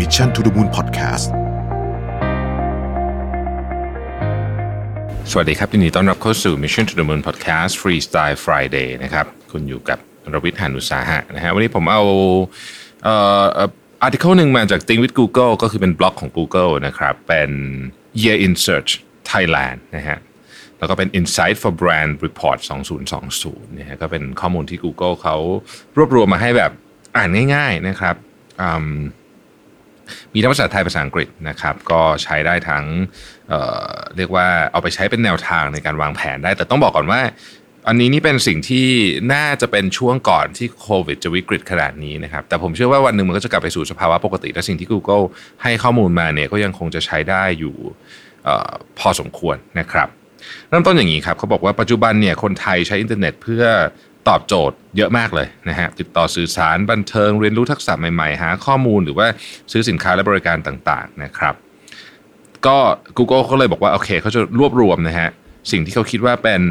Mission to the Moon Podcast สวัสดีครับยินดีต้อนรับเข้าสู่ Mission to the Moon Podcast Freestyle Friday นะครับ คุณอยู่กับรวิทยานุสาหะนะฮะวันนี้ผมเอาเอ่ออาร์ติเคิลหนึ่งมาจาก Think with Google ก็คือเป็นบล็อกของ Google นะครับ เป็น Year in Search Thailand นะฮะแล้วก็เป็น Insight for Brand Report 2020นะฮะก็เป็นข้อมูลที่ Google เขารวบรวมมาให้แบบอ่านง่าย ๆ นะครับอื มีทั้งภาษาไทยภาษาอังกฤษนะครับ ก็ใช้ได้ทั้งเเรียกว่าเอาไปใช้เป็นแนวทางในการวางแผนได้ แต่ต้องบอกก่อนว่า อันนี้นี่เป็นสิ่งที่น่าจะเป็นช่วงก่อนที่โควิดจะวิกฤตขนาดนี้นะครับ แต่ผมเชื่อว่าวันหนึ่งมันก็จะกลับไปสู่สภาวะปกติ และสิ่งที่ Google ให้ข้อมูลมาเนี่ยก็ยังคงจะใช้ได้อยู่อพอสมควรนะครับเริ่มต้นอย่างนี้ครับเขาบอกว่าปัจจุบันเนี่ยคนไทยใช้อินเทอร์เน็ตเพื่อ ตอบโจทย์เยอะมากเลยนะฮะติดต่อสื่อสารบันเทิงเรียนรู้ทักษะใหม่ๆ หาข้อมูลหรือว่าซื้อสินค้าและบริการต่างๆนะครับ ก็ Google เขาเลยบอกว่าโอเคเขาจะรวบรวมนะฮะสิ่งที่เขาคิดว่าเป็น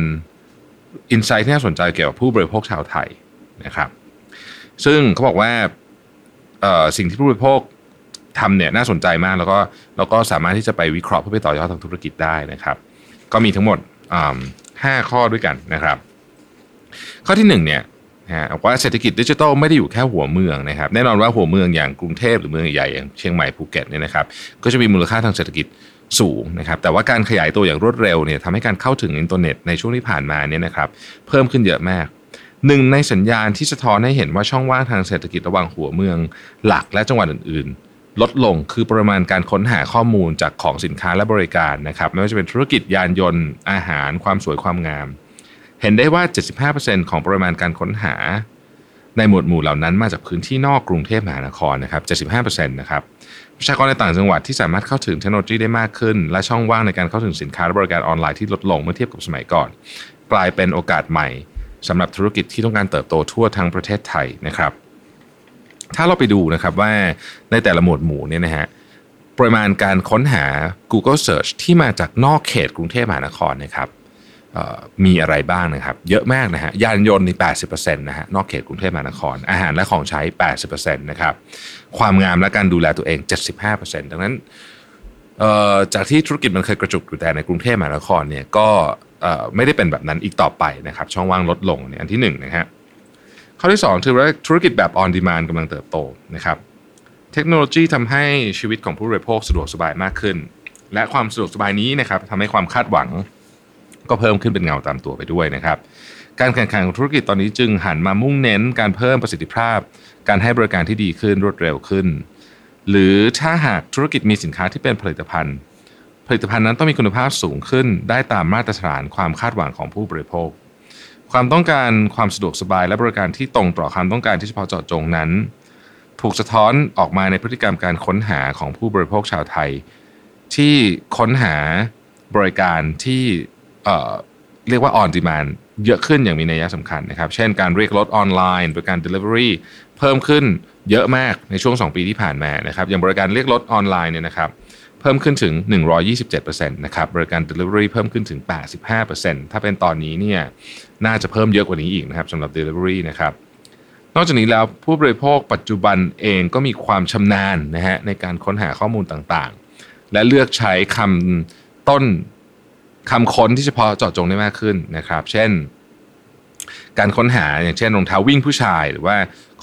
อินไซต์ที่น่าสนใจเกี่ยวกับผู้บริโภคชาวไทยนะครับ ซึ่งเขาบอกว่าสิ่งที่ผู้บริโภคทำเนี่ยน่าสนใจมากแล้วก็แล้วก็สามารถที่จะไปวิเคราะห์เพื่อไปต่อยอดทางธุรกิจได้นะครับ ก็มีทั้งหมดห้าข้อด้วยกันนะครับ ข้อที่หนึ่งเนี่ยนะบอกว่าเศรษฐกิจดิจิทัลไม่ได้อยู่แค่หัวเมืองนะครับแน่นอนว่าหัวเมืองอย่างกรุงเทพหรือเมืองใหญ่อย่างเชียงใหม่ภูเก็ตเนี่ยนะครับก็จะมีมูลค่าทางเศรษฐกิจสูงนะครับแต่ว่าการขยายตัวอย่างรวดเร็วเนี่ยทำให้การเข้าถึงอินเทอร์เน็ตในช่วงที่ผ่านมาเนี่ยนะครับเพิ่มขึ้นเยอะมากหนึ่งในสัญญาณที่สะท้อนให้เห็นว่าช่องว่างทางเศรษฐกิจระหว่างหัวเมืองหลักและจังหวัดอื่นๆ ลดลงคือปริมาณการค้นหาข้อมูลจากของสินค้าและบริการนะครับไม่ว่าจะเป็นธุรกิจยานยนต์อาหาร ความสวยความงาม เห็นได้ว่า 75%ของปริมาณการค้นหา ในหมวดหมู่เหล่านั้นมาจากพื้นที่นอกกรุงเทพมหานครนะครับ 75%นะครับประชากรในต่างจังหวัดที่สามารถเข้าถึงเทคโนโลยีได้มากขึ้น และช่องว่างในการเข้าถึงสินค้าและบริการออนไลน์ที่ลดลงเมื่อเทียบกับสมัยก่อน กลายเป็นโอกาสใหม่สำหรับธุรกิจที่ต้องการเติบโตทั่วทั้งประเทศไทยนะครับ ถ้าเราไปดูนะครับว่าในแต่ละหมวดหมู่เนี่ยนะฮะปริมาณการค้นหา Google Search ที่มาจากนอกเขตกรุงเทพมหานครนะครับ มีอะไรบ้างนะครับ เยอะมากนะฮะยานยนต์นี่80%นะฮะนอกเขตกรุงเทพมหานคร อาหารและของใช้ 80%นะครับความงามและการดูแลตัวเอง 75%ดังนั้นจากที่ธุรกิจมันเคยกระจุกอยู่แต่ในกรุงเทพมหานครเนี่ยก็ไม่ได้เป็นแบบนั้นอีกต่อไปนะครับ ช่องว่างลดลงเนี่ยอันที่หนึ่งนะฮะข้อที่ 2 คือว่าธุรกิจแบบ on demand กำลังเติบโตนะครับ เทคโนโลยีทำให้ชีวิตของผู้บริโภคสะดวกสบายมากขึ้น และความสะดวกสบายนี้นะครับทำให้ความคาดหวัง ก็เพิ่มขึ้นเป็นเงาตามตัวไปด้วยนะครับ การแข่งขันของธุรกิจตอนนี้จึงหันมามุ่งเน้นการเพิ่มประสิทธิภาพ การให้บริการที่ดีขึ้นรวดเร็วขึ้น หรือถ้าหากธุรกิจมีสินค้าที่เป็นผลิตภัณฑ์ ผลิตภัณฑ์นั้นต้องมีคุณภาพสูงขึ้น ได้ตามมาตรฐานความคาดหวังของผู้บริโภค ความต้องการความสะดวกสบายและบริการที่ตรงต่อความต้องการที่เฉพาะเจาะจงนั้น ถูกสะท้อนออกมาในพฤติกรรมการค้นหาของผู้บริโภคชาวไทย ที่ค้นหาบริการที่ เรียกว่า on demand เยอะขึ้นอย่างมีนัยสำคัญนะครับ เช่นการเรียกรถออนไลน์บริการ delivery เพิ่มขึ้นเยอะมากในช่วง 2 ปีที่ผ่านมานะครับ อย่างบริการเรียกรถออนไลน์เนี่ยนะครับเพิ่มขึ้นถึง 127%นะครับ บริการ delivery เพิ่มขึ้นถึง 85%ถ้าเป็นตอนนี้เนี่ยน่าจะเพิ่มเยอะกว่านี้อีกนะครับสำหรับ delivery นะครับ นอกจากนี้แล้วผู้บริโภคปัจจุบันเองก็มีความชำนาญนะฮะในการค้นหาข้อมูลต่างๆ และเลือกใช้คำต้น คำค้นที่เฉพาะเจาะจงได้มากขึ้นนะครับ เช่น การค้นหาอย่างเช่นรองเท้าวิ่งผู้ชายหรือว่า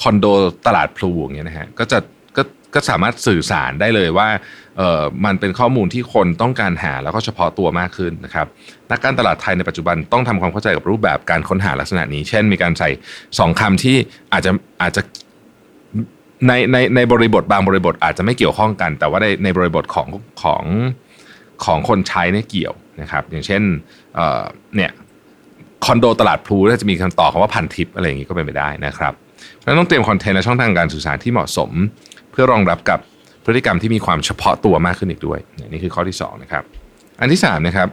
คอนโดตลาดพลูอย่างเงี้ยนะฮะก็จะก็ก็สามารถสื่อสารได้เลยว่าเออมันเป็นข้อมูลที่คนต้องการหาแล้วก็เฉพาะตัวมากขึ้นนะครับนักการตลาดไทยในปัจจุบันต้องทำความเข้าใจกับรูปแบบการค้นหาลักษณะนี้ เช่น มีการใส่สองคำที่อาจจะอาจจะในในในบริบทบางบริบทอาจจะไม่เกี่ยวข้องกัน แต่ว่าในในบริบทของของของคนใช้เนี่ยเกี่ยว นะครับอย่างเช่นเเนี่ยคอนโดตลาดพลูถ้าจะมีคำต่อคำว่าพันทิปอะไรอย่างนี้ก็เป็นไปได้นะครับเพราะฉะนั้นต้องเตรียมคอนเทนต์และช่องทางการสื่อสารที่เหมาะสม เพื่อรองรับกับพฤติกรรมที่มีความเฉพาะตัวมากขึ้นอีกด้วยนี่ยนี่คือข้อที่2นะครับอันที่3นะครับ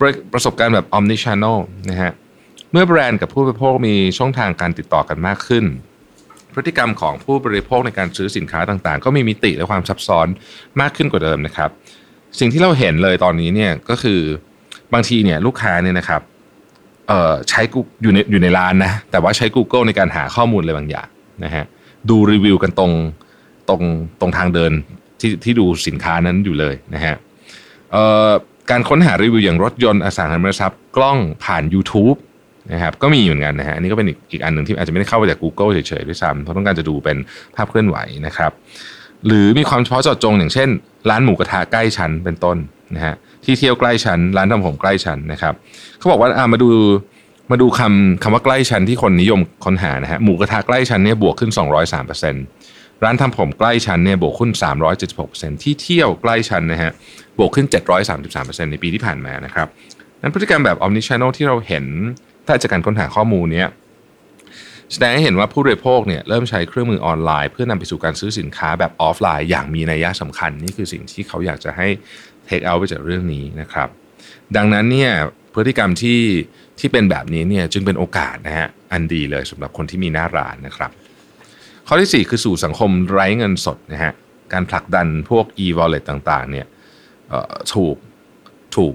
ประประสบการณ์แบบ omni channel นะฮะเมื่อแบรนด์กับผู้บริโภคมีช่องทางการติดต่อกันมากขึ้น พฤติกรรมของผู้บริโภคในการซื้อสินค้าต่างๆ ก็มีมิติและความซับซ้อนมากขึ้นกว่าเดิมนะครับ สิ่งที่เราเห็นเลยตอนนี้เนี่ยก็คือบางทีเนี่ยลูกค้าเนี่ยนะครับเอ่อใช้กูอยู่ในอยู่ในร้านนะแต่ว่าใช้ Google ในการหาข้อมูลอะไรบางอย่างนะฮะดูรีวิวกันตรงตรงตรงทางเดินที่ที่ดูสินค้านั้นอยู่เลยนะฮะการค้นหารีวิวอย่างรถยนต์อสังหาริมทรัพย์กล้องผ่าน YouTube นะครับก็มีเหมือนกันนะฮะอันนี้ก็เป็นอีกอีกอันหนึ่งที่อาจจะไม่ได้เข้าไปจาก Google เฉยๆด้วยซ้ำเพราะต้องการจะดูเป็นภาพเคลื่อนไหวนะครับ หรือมีความเฉพาะเจาะจง อย่างเช่น ร้านหมูกระทะใกล้ชั้นเป็นต้นนะฮะที่เที่ยวใกล้ชั้น ร้านทำผมใกล้ชั้นนะครับเขาบอกว่าอ่ามาดูมาดูคำคำว่าใกล้ชั้นที่คนนิยมค้นหานะฮะหมูกระทะใกล้ชั้นเนี่ยบวกขึ้น 203%ร้านทำผมใกล้ชั้นเนี่ยบวกขึ้น 376%ที่เที่ยวใกล้ชั้นนะฮะบวกขึ้น 733%ในปีที่ผ่านมานะครับนั้นพฤติกรรมแบบ omni channel ที่เราเห็นถ้าจากการค้นหาข้อมูลเนี้ย แสดงให้เห็นว่าผู้บริโภคเนี่ยเริ่มใช้เครื่องมือออนไลน์ เพื่อนำไปสู่การซื้อสินค้าแบบออฟไลน์ อย่างมีนัยยะสำคัญ นี่คือสิ่งที่เขาอยากจะให้เทคเอาไปจากเรื่องนี้นะครับ ดังนั้นเนี่ยพฤติกรรมที่ที่เป็นแบบนี้เนี่ยจึงเป็นโอกาสนะฮะอันดีเลยสำหรับคนที่มีหน้าร้านนะครับ ข้อที่ 4 คือสู่สังคมไร้เงินสดนะฮะการผลักดันพวก e-wallet ต่างๆเนี่ยถูกถูก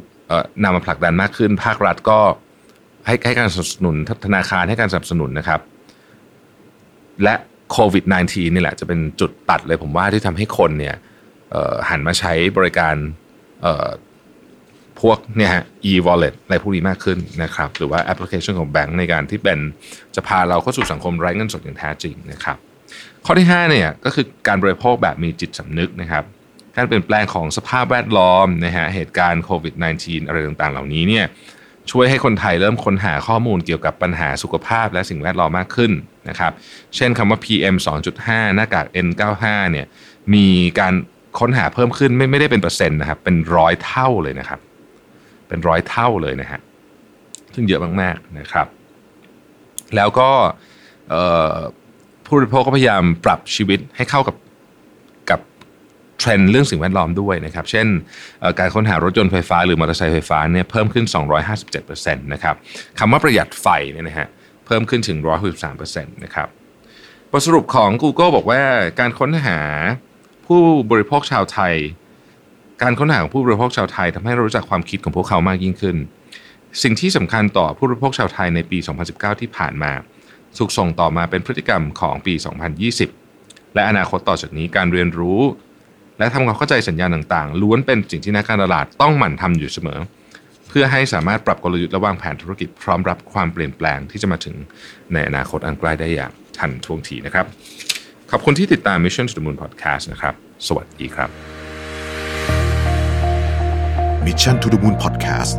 นำมาผลักดันมากขึ้น ภาครัฐก็ให้ให้การสนับสนุนธนาคารให้การสนับสนุนนะครับ และโควิด -19 นี่แหละจะเป็นจุดตัดเลยผมว่าที่ทำให้คนเนี่ยหันมาใช้บริการพวกเนี่ยฮะ e-wallet อะไรพวกนี้มากขึ้นนะครับ หรือว่าแอปพลิเคชันของแบงก์ในการที่เป็นจะพาเราเข้าสู่สังคมไร้เงินสดอย่างแท้จริงนะครับ ข้อที่5เนี่ยก็คือการบริโภคแบบมีจิตสำนึกนะครับ การเปลี่ยนแปลงของสภาพแวดล้อมนะฮะเหตุการณ์โควิด -19 อะไรต่างๆ เหล่านี้เนี่ย ช่วยให้คนไทยเริ่มค้นหาข้อมูลเกี่ยวกับปัญหาสุขภาพและสิ่งแวดล้อมมากขึ้นนะครับ เช่นคำว่า PM 2.5 หน้ากาก N95 เนี่ยมีการค้นหาเพิ่มขึ้นไม่ไม่ได้เป็นเปอร์เซ็นต์นะครับ เป็นร้อยเท่าเลยนะครับ เป็นร้อยเท่าเลยนะฮะซึ่งเยอะมากๆนะครับ แล้วก็ผู้บริโภคก็พยายามปรับชีวิตให้เข้ากับ เทรนด์เรื่องสิ่งแวดล้อมด้วยนะครับ เช่นการค้นหารถยนต์ไฟฟ้าหรือมอเตอร์ไซค์ไฟฟ้าเนี่ยเพิ่มขึ้น 257%นะครับคำว่าประหยัดไฟเนี่ยนะฮะเพิ่มขึ้นถึง 163%นะครับบทสรุปของ Google บอกว่าการค้นหาผู้บริโภคชาวไทย การค้นหาของผู้บริโภคชาวไทยทำให้เรารู้จักความคิดของพวกเขามากยิ่งขึ้น สิ่งที่สำคัญต่อผู้บริโภคชาวไทยในปี 2019 ที่ผ่านมาถูกส่งต่อมาเป็นพฤติกรรมของปี 2020 และอนาคตต่อจากนี้การเรียนรู้ และทำความเข้าใจสัญญาณต่างๆ ล้วนเป็นสิ่งที่นักการตลาดต้องหมั่นทำอยู่เสมอ เพื่อให้สามารถปรับกลยุทธ์และวางแผนธุรกิจพร้อมรับความเปลี่ยนแปลงที่จะมาถึงในอนาคตอันใกล้ได้อย่างทันท่วงทีนะครับ ขอบคุณที่ติดตาม Mission to the Moon Podcast นะครับ สวัสดีครับ Mission to the Moon Podcast